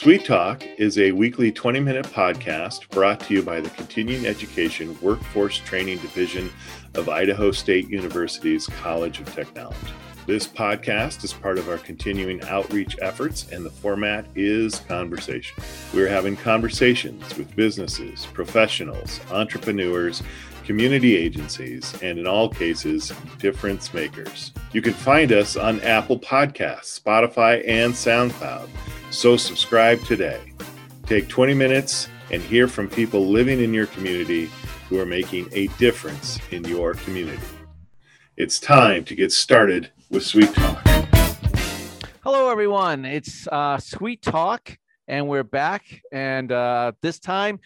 Sweet Talk is a weekly 20 minute podcast brought to you by the Continuing Education Workforce Training Division of Idaho State University's College of Technology. This podcast is part of our continuing outreach efforts, and the format is conversation. We're having conversations with businesses, professionals, entrepreneurs, community agencies, and in all cases, difference makers. You can find us on Apple Podcasts, Spotify, and SoundCloud. So subscribe today. Take 20 minutes and hear from people living in your community who are making a difference in your community. It's time to get started with Sweet Talk. Hello, everyone. It's uh, Sweet Talk, and we're back. And uh, this time,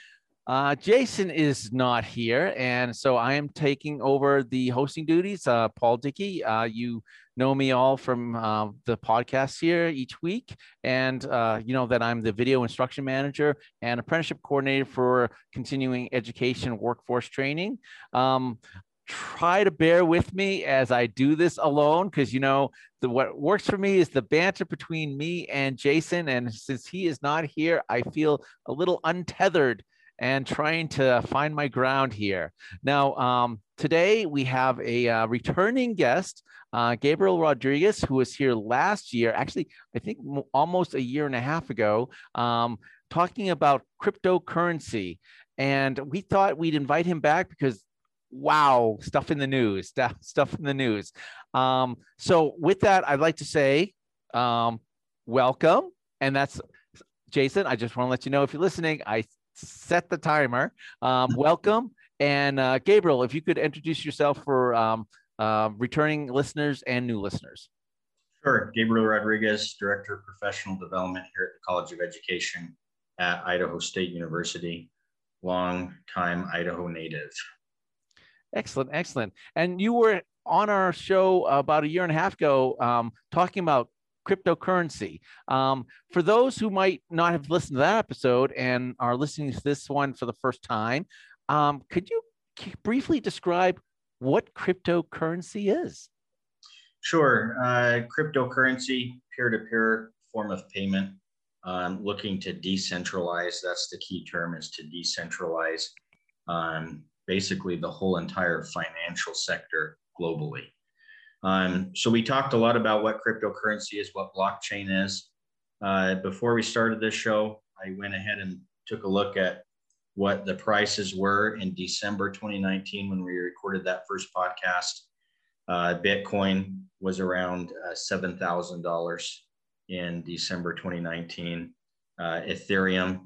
uh, Jason is not here, and so I am taking over the hosting duties. Uh, Paul Dickey, uh, you know me all from uh, the podcast here each week, and uh, you know that I'm the video instruction manager and apprenticeship coordinator for continuing education workforce training. Um, try to bear with me as I do this alone because you know the what works for me is the banter between me and Jason, and since he is not here, I feel a little untethered and trying to find my ground here. Now, um, today we have a uh, returning guest, uh, Gabriel Rodriguez, who was here last year, actually, I think almost a year and a half ago, um, talking about cryptocurrency. And we thought we'd invite him back because wow, stuff in the news, stuff, stuff in the news. Um, so with that, I'd like to say um, welcome. And that's Jason. I just want to let you know if you're listening, I set the timer. Um, welcome. And uh, Gabriel, if you could introduce yourself for um, uh, returning listeners and new listeners. Sure. Gabriel Rodriguez, Director of Professional Development here at the College of Education at Idaho State University, long time Idaho native. Excellent, excellent. And you were on our show about a year and a half ago um, talking about cryptocurrency. Um, for those who might not have listened to that episode and are listening to this one for the first time, um, could you briefly describe what cryptocurrency is? Sure. Uh, cryptocurrency, peer to peer form of payment, um, looking to decentralize. That's the key term is to decentralize um, basically the whole entire financial sector globally. Um, so we talked a lot about what cryptocurrency is, what blockchain is. Uh, before we started this show, I went ahead and took a look at what the prices were in December 2019 when we recorded that first podcast. Uh, Bitcoin was around uh, $7,000 in December 2019. Uh, Ethereum,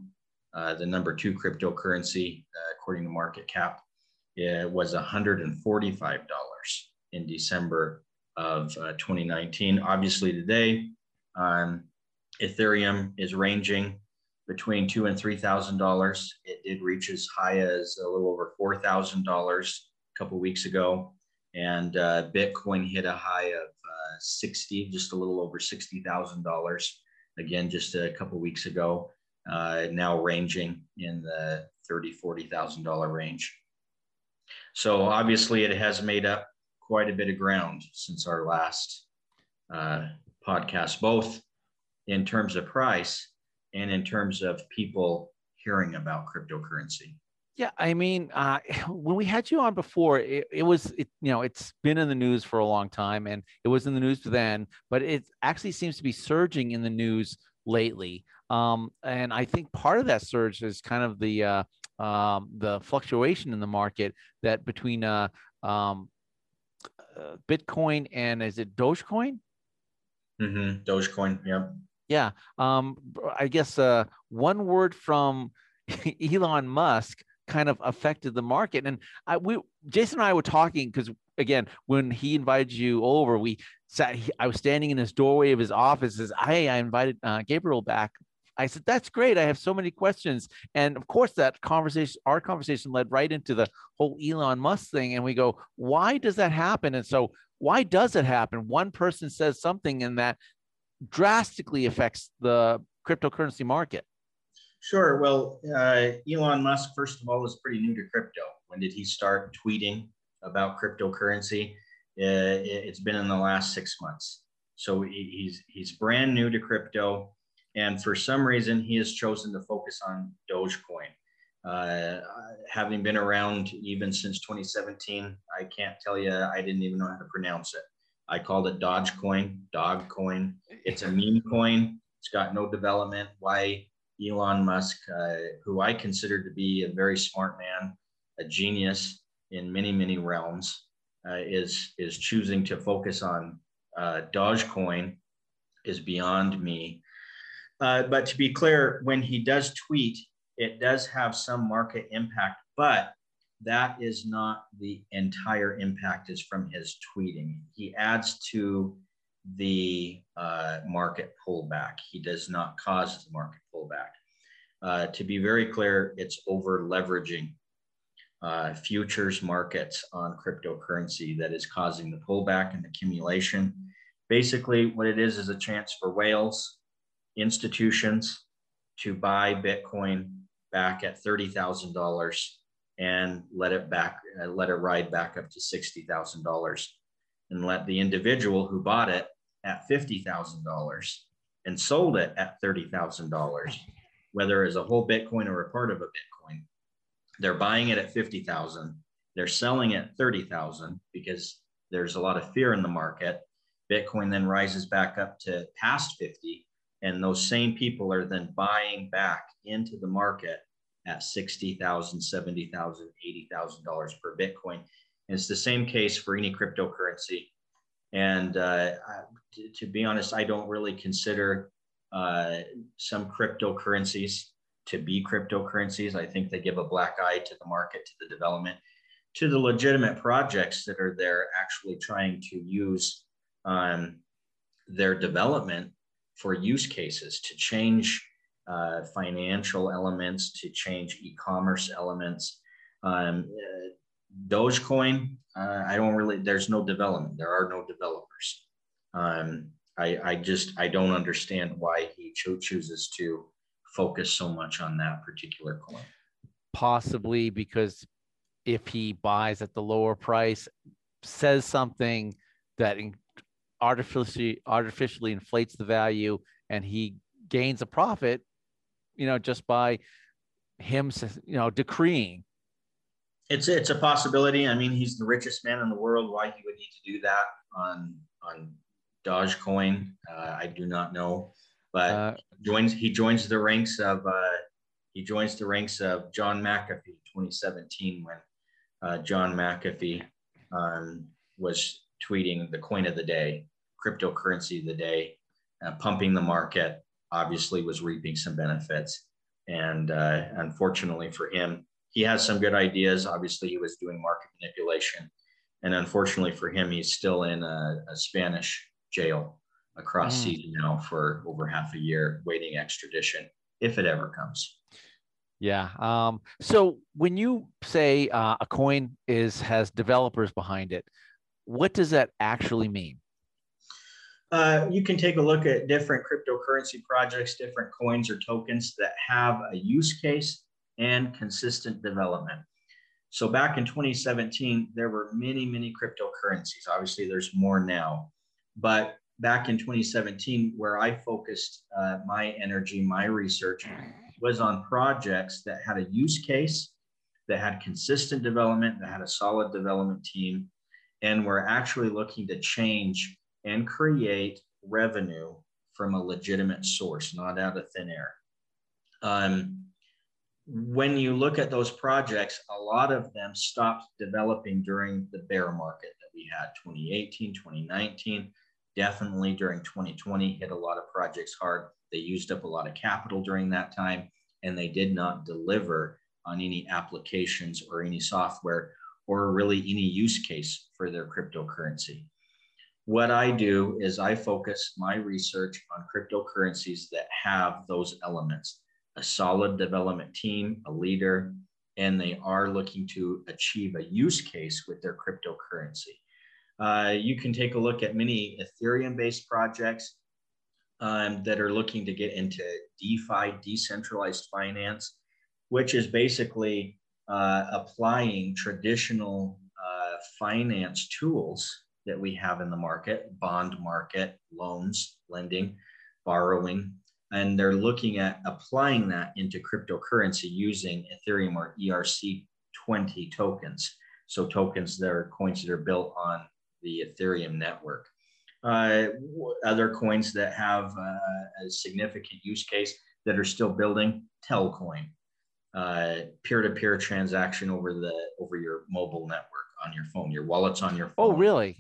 uh, the number two cryptocurrency, uh, according to market cap, it was $145 in December of uh, 2019. Obviously, today, um, Ethereum is ranging between two and three thousand dollars. It did reach as high as a little over four thousand dollars a couple weeks ago, and uh, Bitcoin hit a high of uh, sixty, just a little over sixty thousand dollars. Again, just a couple weeks ago. Uh, now ranging in the thirty, forty thousand dollar range. So obviously, it has made up quite a bit of ground since our last uh, podcast, both in terms of price and in terms of people hearing about cryptocurrency. Yeah, I mean, uh, when we had you on before, it, it was, it, you know, it's been in the news for a long time, and it was in the news then, but it actually seems to be surging in the news lately. Um, and I think part of that surge is kind of the uh, um, the fluctuation in the market that between uh, um, uh, Bitcoin and is it Dogecoin? Mm-hmm. Dogecoin, yeah. Yeah. Um, I guess uh, one word from Elon Musk kind of affected the market. And I, we, Jason and I were talking because again, when he invited you over, we sat. I was standing in his doorway of his office. Says, "Hey, I invited uh, Gabriel back I said, that's great. I have so many questions. And of course, that conversation, our conversation led right into the whole Elon Musk thing. And we go, why does that happen? And so, why does it happen? One person says something and that drastically affects the cryptocurrency market. Sure. Well, uh, Elon Musk, first of all, is pretty new to crypto. When did he start tweeting about cryptocurrency, uh, it's been in the last six months. So he's he's brand new to crypto, and for some reason he has chosen to focus on Dogecoin. Uh, having been around even since 2017, I can't tell you I didn't even know how to pronounce it. I called it Dogecoin, Dogcoin. It's a meme coin. It's got no development. Why Elon Musk, uh, who I consider to be a very smart man, a genius in many many realms, uh, is is choosing to focus on uh, Dogecoin is beyond me. Uh, but to be clear, when he does tweet, it does have some market impact, but that is not the entire impact is from his tweeting. He adds to the uh, market pullback. He does not cause the market pullback. Uh, to be very clear, it's over leveraging uh, futures markets on cryptocurrency that is causing the pullback and accumulation. Basically, what it is is a chance for whales, institutions to buy Bitcoin back at $30,000 and let it back, uh, let it ride back up to $60,000 and let the individual who bought it at $50,000 and sold it at $30,000, whether as a whole Bitcoin or a part of a Bitcoin. They're buying it at 50,000. They're selling it 30,000 because there's a lot of fear in the market. Bitcoin then rises back up to past 50 and those same people are then buying back into the market at $60,000, $70,000, 80,000 dollars per Bitcoin. And it's the same case for any cryptocurrency. And uh, to, to, be honest, I don't really consider uh, some cryptocurrencies to be cryptocurrencies. I think they give a black eye to the market, to the development, to the legitimate projects that are there actually trying to use um, their development for use cases to change uh, financial elements, to change e-commerce elements. Um, uh, Dogecoin, uh, I don't really. There's no development. There are no developers. Um, I, I just I don't understand why he cho- chooses to focus so much on that particular coin. Possibly because if he buys at the lower price, says something that artificially artificially inflates the value and he gains a profit you know just by him you know decreeing. It's it's a possibility. I mean he's the richest man in the world. Why he would need to do that on on dogecoin uh, i do not know. But uh, joins he joins the ranks of uh, he joins the ranks of john mcafee 2017 when uh, john mcafee um, was tweeting the coin of the day, cryptocurrency of the day, uh, pumping the market, obviously was reaping some benefits. And uh, unfortunately for him, he has some good ideas. Obviously, he was doing market manipulation. And unfortunately for him, he's still in a, a Spanish jail across mm. seas now for over half a year, waiting extradition if it ever comes. Yeah. Um, so when you say uh, a coin is has developers behind it, what does that actually mean? Uh, you can take a look at different cryptocurrency projects, different coins or tokens that have a use case and consistent development. So back in 2017, there were many, many cryptocurrencies. Obviously, there's more now. But back in 2017, where I focused uh, my energy, my research was on projects that had a use case, that had consistent development, that had a solid development team, and we're actually looking to change and create revenue from a legitimate source, not out of thin air. Um, when you look at those projects, a lot of them stopped developing during the bear market that we had 2018, 2019, definitely during 2020 hit a lot of projects hard. They used up a lot of capital during that time and they did not deliver on any applications or any software or really any use case for their cryptocurrency. What I do is I focus my research on cryptocurrencies that have those elements a solid development team, a leader, and they are looking to achieve a use case with their cryptocurrency. Uh, you can take a look at many Ethereum based projects um, that are looking to get into DeFi, decentralized finance, which is basically uh, applying traditional uh, finance tools that we have in the market bond market, loans, lending, borrowing. And they're looking at applying that into cryptocurrency using Ethereum or ERC20 tokens. So, tokens that are coins that are built on the Ethereum network. Uh, other coins that have uh, a significant use case that are still building Telcoin, uh, peer-to-peer transaction over the over your mobile network on your phone. Your wallet's on your phone. Oh, really?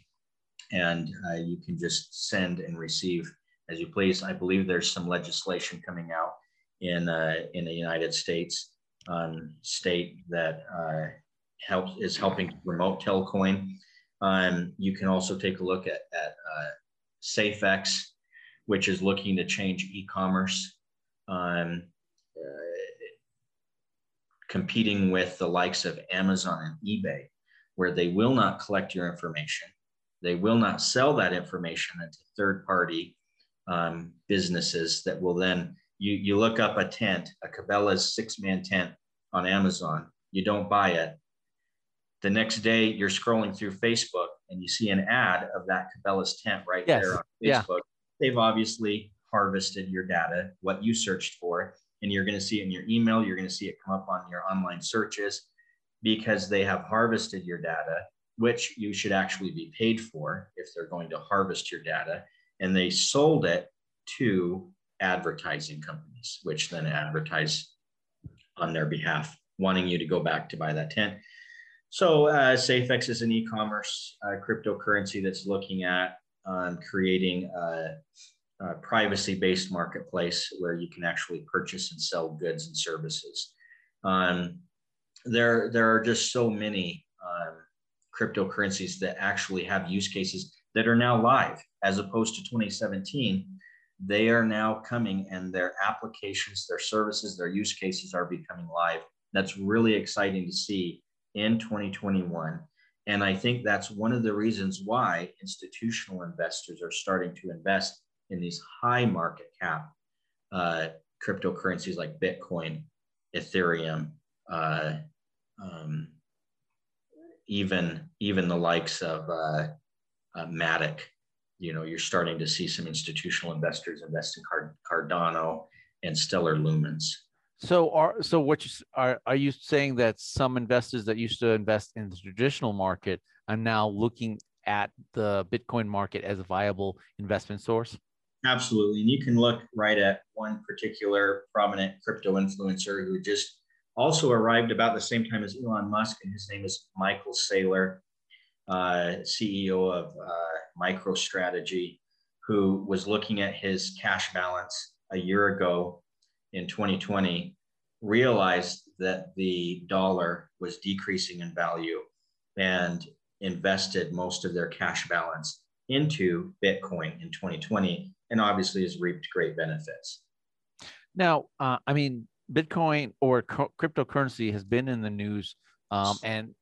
And uh, you can just send and receive as you please. I believe there's some legislation coming out in uh, in the United States um, state that uh, helps is helping promote Telcoin. Um, you can also take a look at, at uh, SafeX, which is looking to change e-commerce, um, uh, competing with the likes of Amazon and eBay, where they will not collect your information they will not sell that information into third party um, businesses that will then, you, you look up a tent, a Cabela's six man tent on Amazon, you don't buy it. The next day, you're scrolling through Facebook and you see an ad of that Cabela's tent right Yes. there on Yeah. Facebook. They've obviously harvested your data, what you searched for, and you're going to see it in your email. You're going to see it come up on your online searches because they have harvested your data which you should actually be paid for if they're going to harvest your data. And they sold it to advertising companies, which then advertise on their behalf, wanting you to go back to buy that tent. So, uh, SafeX is an e commerce uh, cryptocurrency that's looking at um, creating a, a privacy based marketplace where you can actually purchase and sell goods and services. Um, there, there are just so many um, cryptocurrencies that actually have use cases that are now live as opposed to 2017 they are now coming and their applications their services their use cases are becoming live. That's really exciting to see in 2021 and i think that's one of the reasons why institutional investors are starting to invest in these high market cap uh, cryptocurrencies like bitcoin ethereum uh, um, even even the likes of uh, uh, Matic. You know, you're starting to see some institutional investors invest in Card- Cardano and Stellar Lumens. So are so what you are are you saying that some investors that used to invest in the traditional market are now looking at the Bitcoin market as a viable investment source? Absolutely, and you can look right at one particular prominent crypto influencer who just also arrived about the same time as Elon Musk, and his name is Michael Saylor, uh, CEO of uh, MicroStrategy, who was looking at his cash balance a year ago in 2020, realized that the dollar was decreasing in value and invested most of their cash balance into Bitcoin in 2020, and obviously has reaped great benefits. Now, uh, I mean, Bitcoin or co- cryptocurrency has been in the news, um, and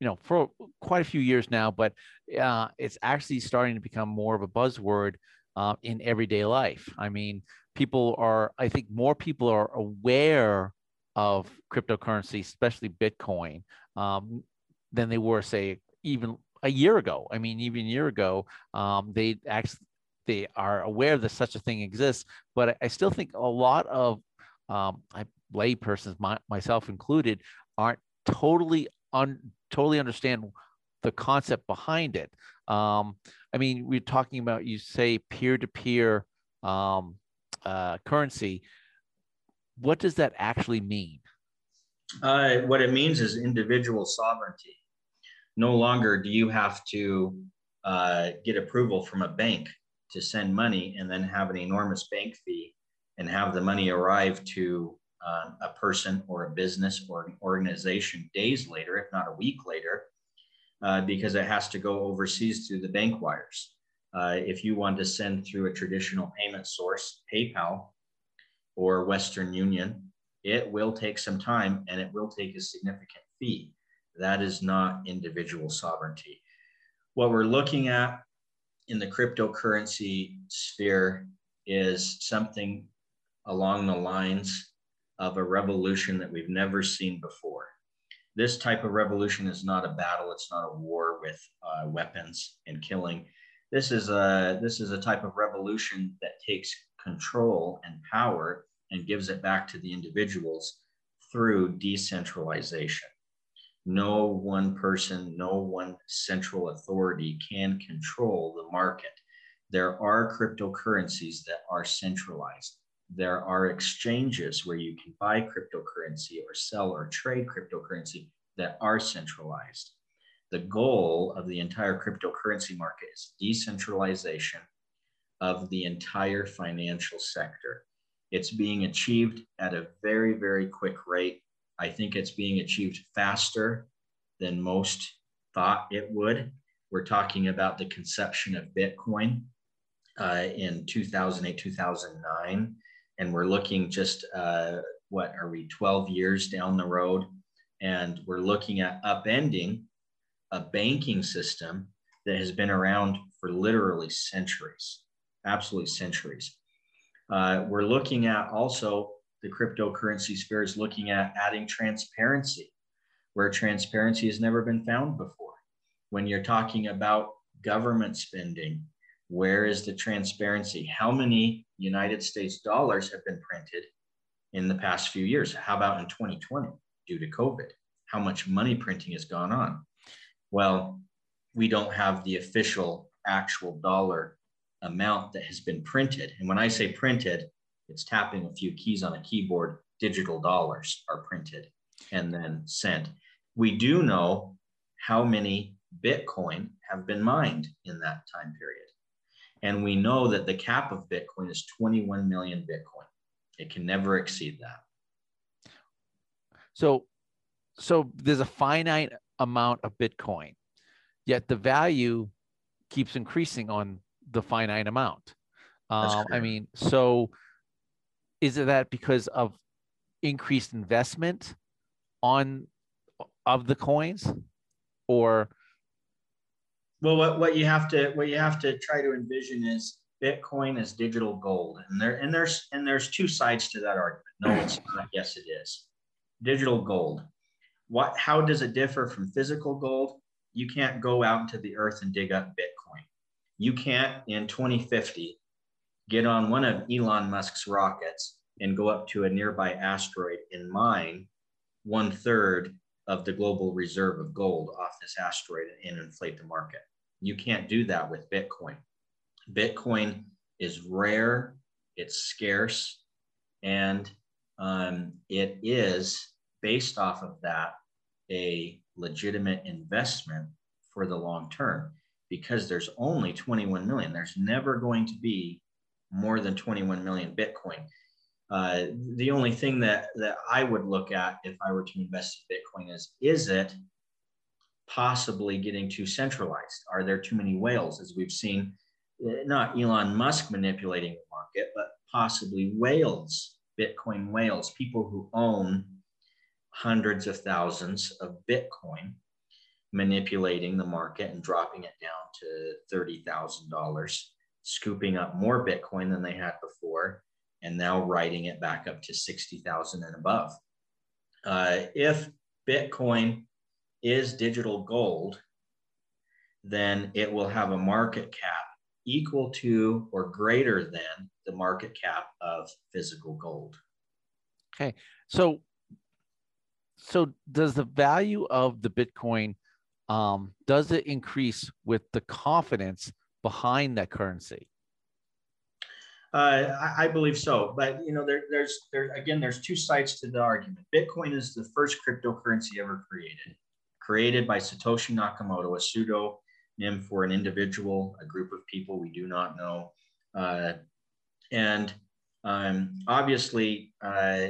you know for quite a few years now, but uh, it's actually starting to become more of a buzzword uh, in everyday life. I mean, people are, I think, more people are aware of cryptocurrency, especially Bitcoin, um, than they were, say, even a year ago. I mean, even a year ago, um, they actually they are aware that such a thing exists, but I, I still think a lot of um, I, laypersons, my, myself included, aren't totally un, totally understand the concept behind it. Um, I mean, we're talking about you say peer-to-peer um, uh, currency. What does that actually mean? Uh, what it means is individual sovereignty. No longer do you have to uh, get approval from a bank to send money and then have an enormous bank fee and have the money arrive to um, a person or a business or an organization days later, if not a week later, uh, because it has to go overseas through the bank wires. Uh, if you want to send through a traditional payment source, PayPal or Western Union, it will take some time and it will take a significant fee. That is not individual sovereignty. What we're looking at in the cryptocurrency sphere is something along the lines of a revolution that we've never seen before. this type of revolution is not a battle. It's not a war with uh, weapons and killing. This is a this is a type of revolution that takes control and power and gives it back to the individuals through decentralization. No one person, no one central authority can control the market. There are cryptocurrencies that are centralized. There are exchanges where you can buy cryptocurrency or sell or trade cryptocurrency that are centralized. The goal of the entire cryptocurrency market is decentralization of the entire financial sector. It's being achieved at a very, very quick rate. I think it's being achieved faster than most thought it would. We're talking about the conception of Bitcoin uh, in 2008, 2009. And we're looking just, uh, what are we, 12 years down the road? And we're looking at upending a banking system that has been around for literally centuries, absolutely centuries. Uh, we're looking at also the cryptocurrency sphere is looking at adding transparency where transparency has never been found before. When you're talking about government spending, where is the transparency? How many United States dollars have been printed in the past few years? How about in 2020 due to COVID? How much money printing has gone on? Well, we don't have the official actual dollar amount that has been printed. And when I say printed, it's tapping a few keys on a keyboard. Digital dollars are printed and then sent. We do know how many Bitcoin have been mined in that time period. And we know that the cap of Bitcoin is 21 million Bitcoin. It can never exceed that. So, so there's a finite amount of Bitcoin, yet the value keeps increasing on the finite amount. Um, I mean, so is it that because of increased investment on of the coins, or well, what, what you have to what you have to try to envision is Bitcoin is digital gold, and there and there's and there's two sides to that argument. No, it's not. Yes, it is. Digital gold. What? How does it differ from physical gold? You can't go out into the earth and dig up Bitcoin. You can't in 2050 get on one of Elon Musk's rockets and go up to a nearby asteroid and mine one third of the global reserve of gold off this asteroid and inflate the market. You can't do that with Bitcoin. Bitcoin is rare, it's scarce, and um, it is based off of that a legitimate investment for the long term because there's only 21 million. There's never going to be more than 21 million Bitcoin. Uh, the only thing that, that I would look at if I were to invest in Bitcoin is is it possibly getting too centralized? Are there too many whales, as we've seen, eh, not Elon Musk manipulating the market, but possibly whales, Bitcoin whales, people who own hundreds of thousands of Bitcoin manipulating the market and dropping it down to $30,000, scooping up more Bitcoin than they had before, and now writing it back up to 60,000 and above. Uh, if Bitcoin is digital gold, then it will have a market cap equal to or greater than the market cap of physical gold. Okay. So so does the value of the Bitcoin um, does it increase with the confidence behind that currency? Uh, I, I, believe so, but you know, there, there's there again, there's two sides to the argument. Bitcoin is the first cryptocurrency ever created created by Satoshi Nakamoto, a pseudonym for an individual, a group of people we do not know. Uh, and um, obviously, uh,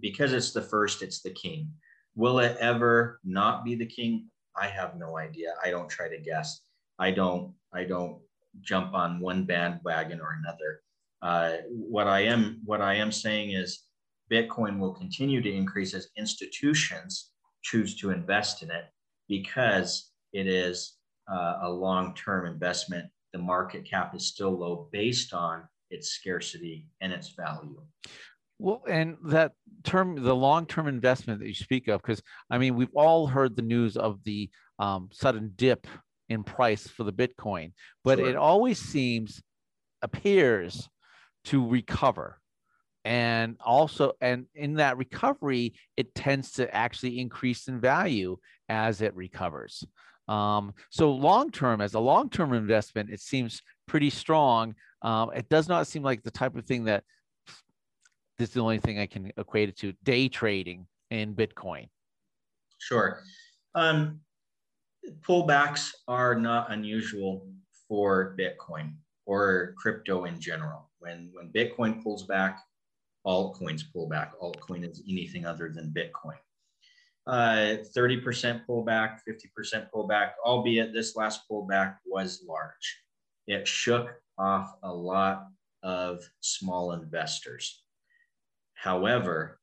because it's the first, it's the king. Will it ever not be the king? I have no idea. I don't try to guess. I don't. I don't jump on one bandwagon or another. Uh, what I am what I am saying is Bitcoin will continue to increase as institutions choose to invest in it because it is uh, a long-term investment. The market cap is still low based on its scarcity and its value. Well, and that term, the long-term investment that you speak of, because I mean, we've all heard the news of the um, sudden dip in price for the Bitcoin, but sure. it always seems, appears to recover. And also, and in that recovery, it tends to actually increase in value as it recovers. Um, so long term, as a long term investment, it seems pretty strong. Um, it does not seem like the type of thing that this is the only thing I can equate it to day trading in Bitcoin. Sure. Um, pullbacks are not unusual for Bitcoin or crypto in general. When, when Bitcoin pulls back, altcoins pull back. Altcoin is anything other than Bitcoin. Uh, 30% pullback, 50% pullback, albeit this last pullback was large. It shook off a lot of small investors. However,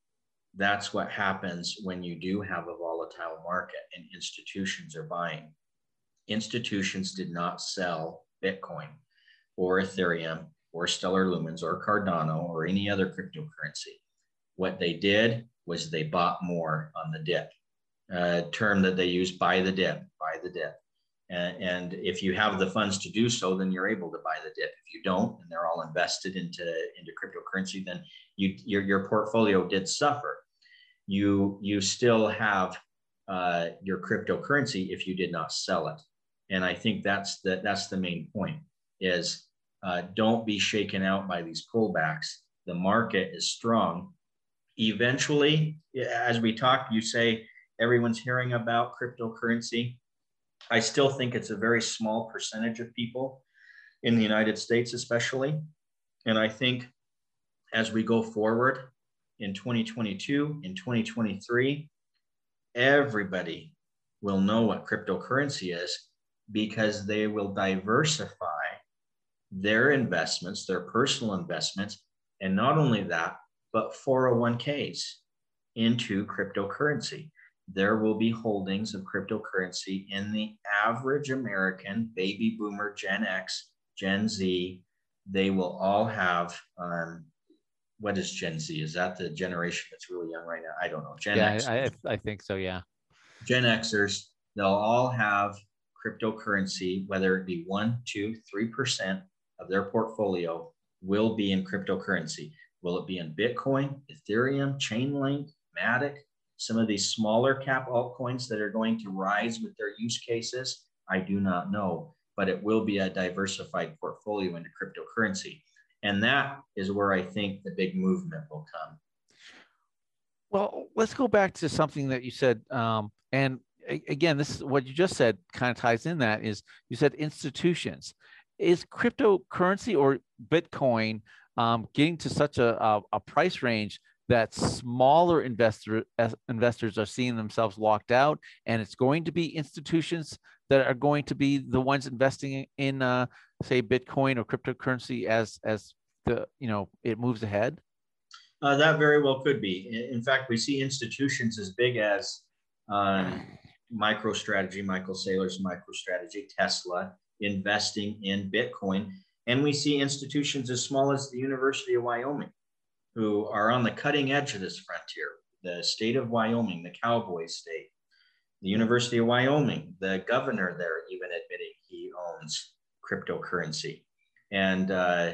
that's what happens when you do have a volatile market and institutions are buying. Institutions did not sell Bitcoin or Ethereum or Stellar Lumens or Cardano or any other cryptocurrency. What they did was they bought more on the dip. A term that they use buy the dip, buy the dip. And, if you have the funds to do so, then you're able to buy the dip. If you don't, and they're all invested into, into cryptocurrency, then you, your, your portfolio did suffer. You, you still have uh, your cryptocurrency if you did not sell it. And I think that's the, that's the main point is uh, don't be shaken out by these pullbacks. The market is strong. Eventually, as we talk, you say everyone's hearing about cryptocurrency. I still think it's a very small percentage of people in the United States, especially. And I think as we go forward in 2022, in 2023, everybody will know what cryptocurrency is because they will diversify their investments, their personal investments, and not only that, but 401ks into cryptocurrency. There will be holdings of cryptocurrency in the average American baby boomer, Gen X, Gen Z. They will all have um, what is Gen Z? Is that the generation that's really young right now? I don't know. Gen yeah, X. I, I think so. Yeah. Gen Xers, they'll all have cryptocurrency, whether it be one, two, three percent of their portfolio will be in cryptocurrency. Will it be in Bitcoin, Ethereum, Chainlink, Matic, some of these smaller cap altcoins that are going to rise with their use cases? I do not know, but it will be a diversified portfolio into cryptocurrency. And that is where I think the big movement will come. Well, let's go back to something that you said. Um, and again, this is what you just said kind of ties in that is you said institutions is cryptocurrency or Bitcoin um, getting to such a, a, a, price range that smaller investor, investors are seeing themselves locked out, and it's going to be institutions that are going to be the ones investing in, uh, say, Bitcoin or cryptocurrency as as the you know it moves ahead. Uh, that very well could be. In fact, we see institutions as big as um, MicroStrategy, Michael Saylor's MicroStrategy, Tesla, investing in Bitcoin. And we see institutions as small as the University of Wyoming who are on the cutting edge of this frontier. The state of Wyoming, the cowboy state, the University of Wyoming, the governor there even admitting he owns cryptocurrency. And uh,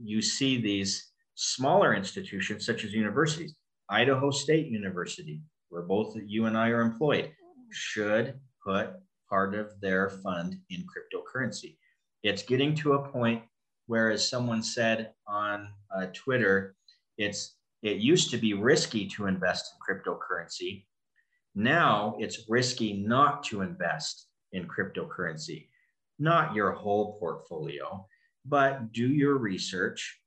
you see these smaller institutions such as universities, Idaho State University, where both you and I are employed, should put part of their fund in cryptocurrency. It's getting to a point where, as someone said on uh, Twitter, it's it used to be risky to invest in cryptocurrency. Now it's risky not to invest in cryptocurrency, not your whole portfolio, but do your research,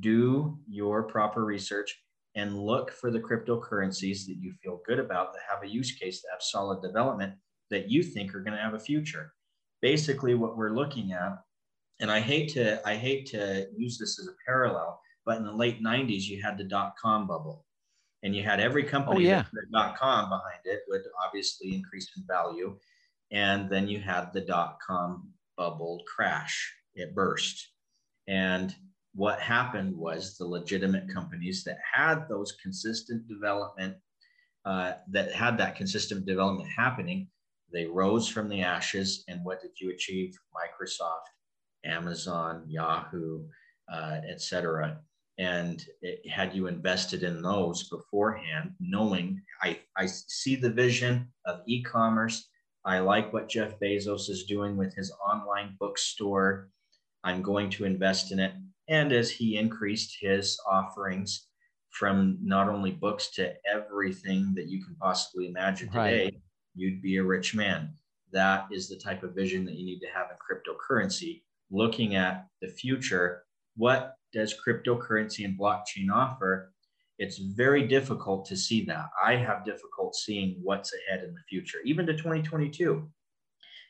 do your proper research, and look for the cryptocurrencies that you feel good about that have a use case, that have solid development, that you think are going to have a future. Basically, what we're looking at, and I hate to I hate to use this as a parallel, but in the late 90s, you had the dot com bubble. And you had every company oh, yeah. dot com behind it would obviously increase in value. And then you had the dot com bubble crash. It burst. And what happened was the legitimate companies that had those consistent development, uh, that had that consistent development happening, they rose from the ashes. And what did you achieve? Microsoft, Amazon, Yahoo, uh, etc. And it, had you invested in those beforehand, knowing I, I see the vision of e commerce, I like what Jeff Bezos is doing with his online bookstore. I'm going to invest in it. And as he increased his offerings from not only books to everything that you can possibly imagine today, right. You'd be a rich man. That is the type of vision that you need to have in cryptocurrency, looking at the future. What does cryptocurrency and blockchain offer? It's very difficult to see that. I have difficult seeing what's ahead in the future, even to 2022.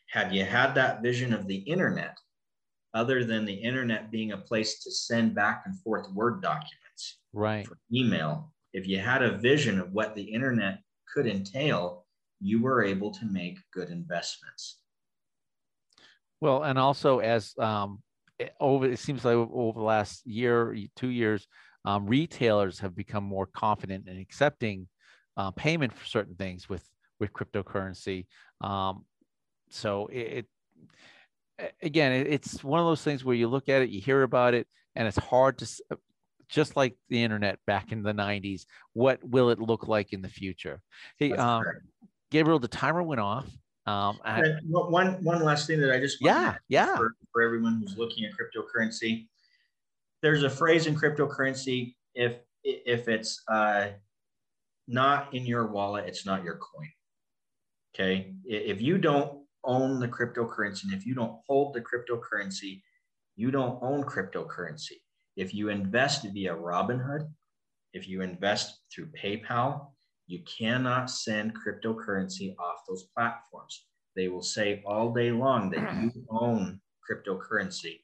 Had you had that vision of the internet, other than the internet being a place to send back and forth Word documents, right? For email, if you had a vision of what the internet could entail, you were able to make good investments. Well, and also as um, over, it seems like over the last year, two years, um, retailers have become more confident in accepting uh, payment for certain things with with cryptocurrency. Um, so it, again, it's one of those things where you look at it, you hear about it, and it's hard to, uh, just like the internet back in the 90s, what will it look like in the future? Hey, um, Gabriel, the timer went off. Um, I, one, one last thing that I just yeah, yeah. For, for everyone who's looking at cryptocurrency, there's a phrase in cryptocurrency if if it's uh, not in your wallet, it's not your coin. Okay, if you don't own the cryptocurrency. And if you don't hold the cryptocurrency, you don't own cryptocurrency. If you invest via Robinhood, if you invest through PayPal, you cannot send cryptocurrency off those platforms. They will say all day long that hmm. you own cryptocurrency.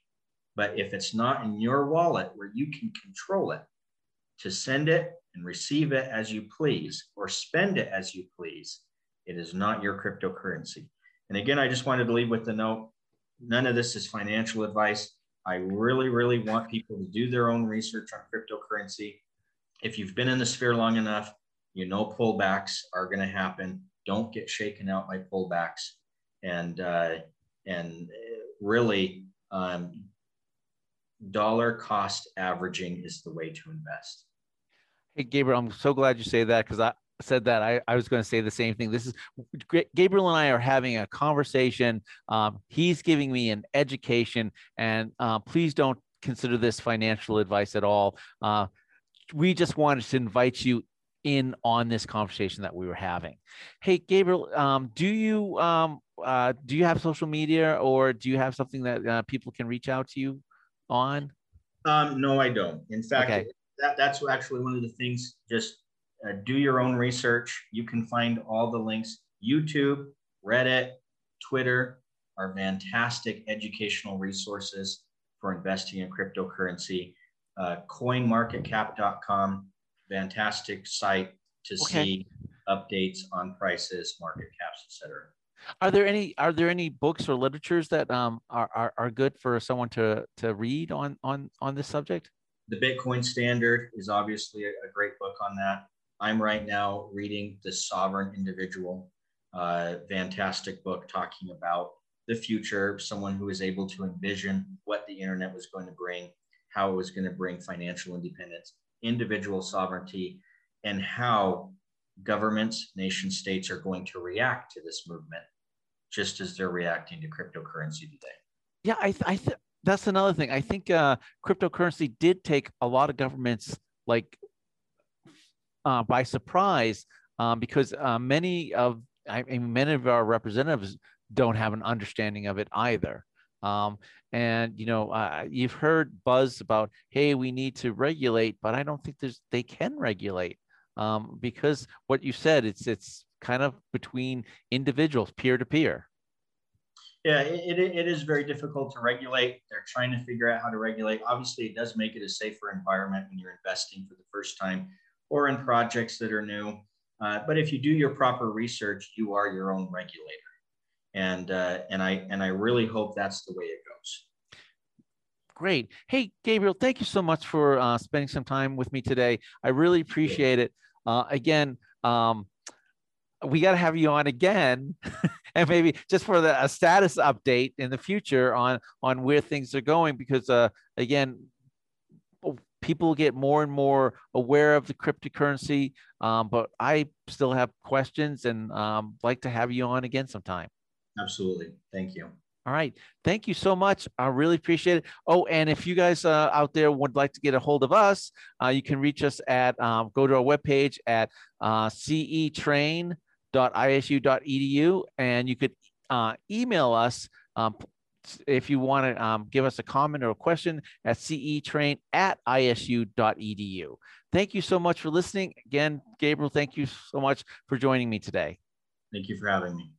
But if it's not in your wallet where you can control it to send it and receive it as you please or spend it as you please, it is not your cryptocurrency. And again, I just wanted to leave with the note none of this is financial advice. I really, really want people to do their own research on cryptocurrency. If you've been in the sphere long enough, you know pullbacks are going to happen. Don't get shaken out by pullbacks, and uh, and really, um, dollar cost averaging is the way to invest. Hey, Gabriel, I'm so glad you say that because I, said that, I, I was going to say the same thing. This is Gabriel and I are having a conversation. Um, he's giving me an education, and uh, please don't consider this financial advice at all. Uh, we just wanted to invite you in on this conversation that we were having. Hey, Gabriel, um, do you um, uh, do you have social media, or do you have something that uh, people can reach out to you on? Um, no, I don't. In fact, okay. that, that's actually one of the things. Just uh, do your own research. You can find all the links. YouTube, Reddit, Twitter are fantastic educational resources for investing in cryptocurrency. Uh, coinmarketcap.com, fantastic site to okay. see updates on prices, market caps, etc. Are there any are there any books or literatures that um, are, are, are good for someone to to read on on on this subject? The Bitcoin Standard is obviously a, a great book on that. I'm right now reading The Sovereign Individual, uh, fantastic book talking about the future, someone who is able to envision what the internet was going to bring, how it was going to bring financial independence, individual sovereignty, and how governments, nation states are going to react to this movement, just as they're reacting to cryptocurrency today. Yeah, I, th- I th- that's another thing. I think uh, cryptocurrency did take a lot of governments like uh, by surprise um, because uh, many of I mean, many of our representatives don't have an understanding of it either. Um, and you know, uh, you've heard buzz about, hey, we need to regulate, but I don't think there's they can regulate um, because what you said, it's it's kind of between individuals, peer to peer. Yeah, it, it is very difficult to regulate. They're trying to figure out how to regulate. Obviously, it does make it a safer environment when you're investing for the first time or in projects that are new. Uh, but if you do your proper research, you are your own regulator. And, uh, and, I, and I really hope that's the way it goes. Great. Hey, Gabriel, thank you so much for uh, spending some time with me today. I really appreciate it. Uh, again, um, we got to have you on again, and maybe just for the, a status update in the future on on where things are going. Because uh, again, people get more and more aware of the cryptocurrency, um, but I still have questions and um, like to have you on again sometime. Absolutely. Thank you. All right. Thank you so much. I really appreciate it. Oh, and if you guys uh, out there would like to get a hold of us, uh, you can reach us at, um, go to our webpage at uh, cetrain.isu.edu and you could uh, email us um, if you want to um, give us a comment or a question at cetrain at isu.edu. Thank you so much for listening. Again, Gabriel, thank you so much for joining me today. Thank you for having me.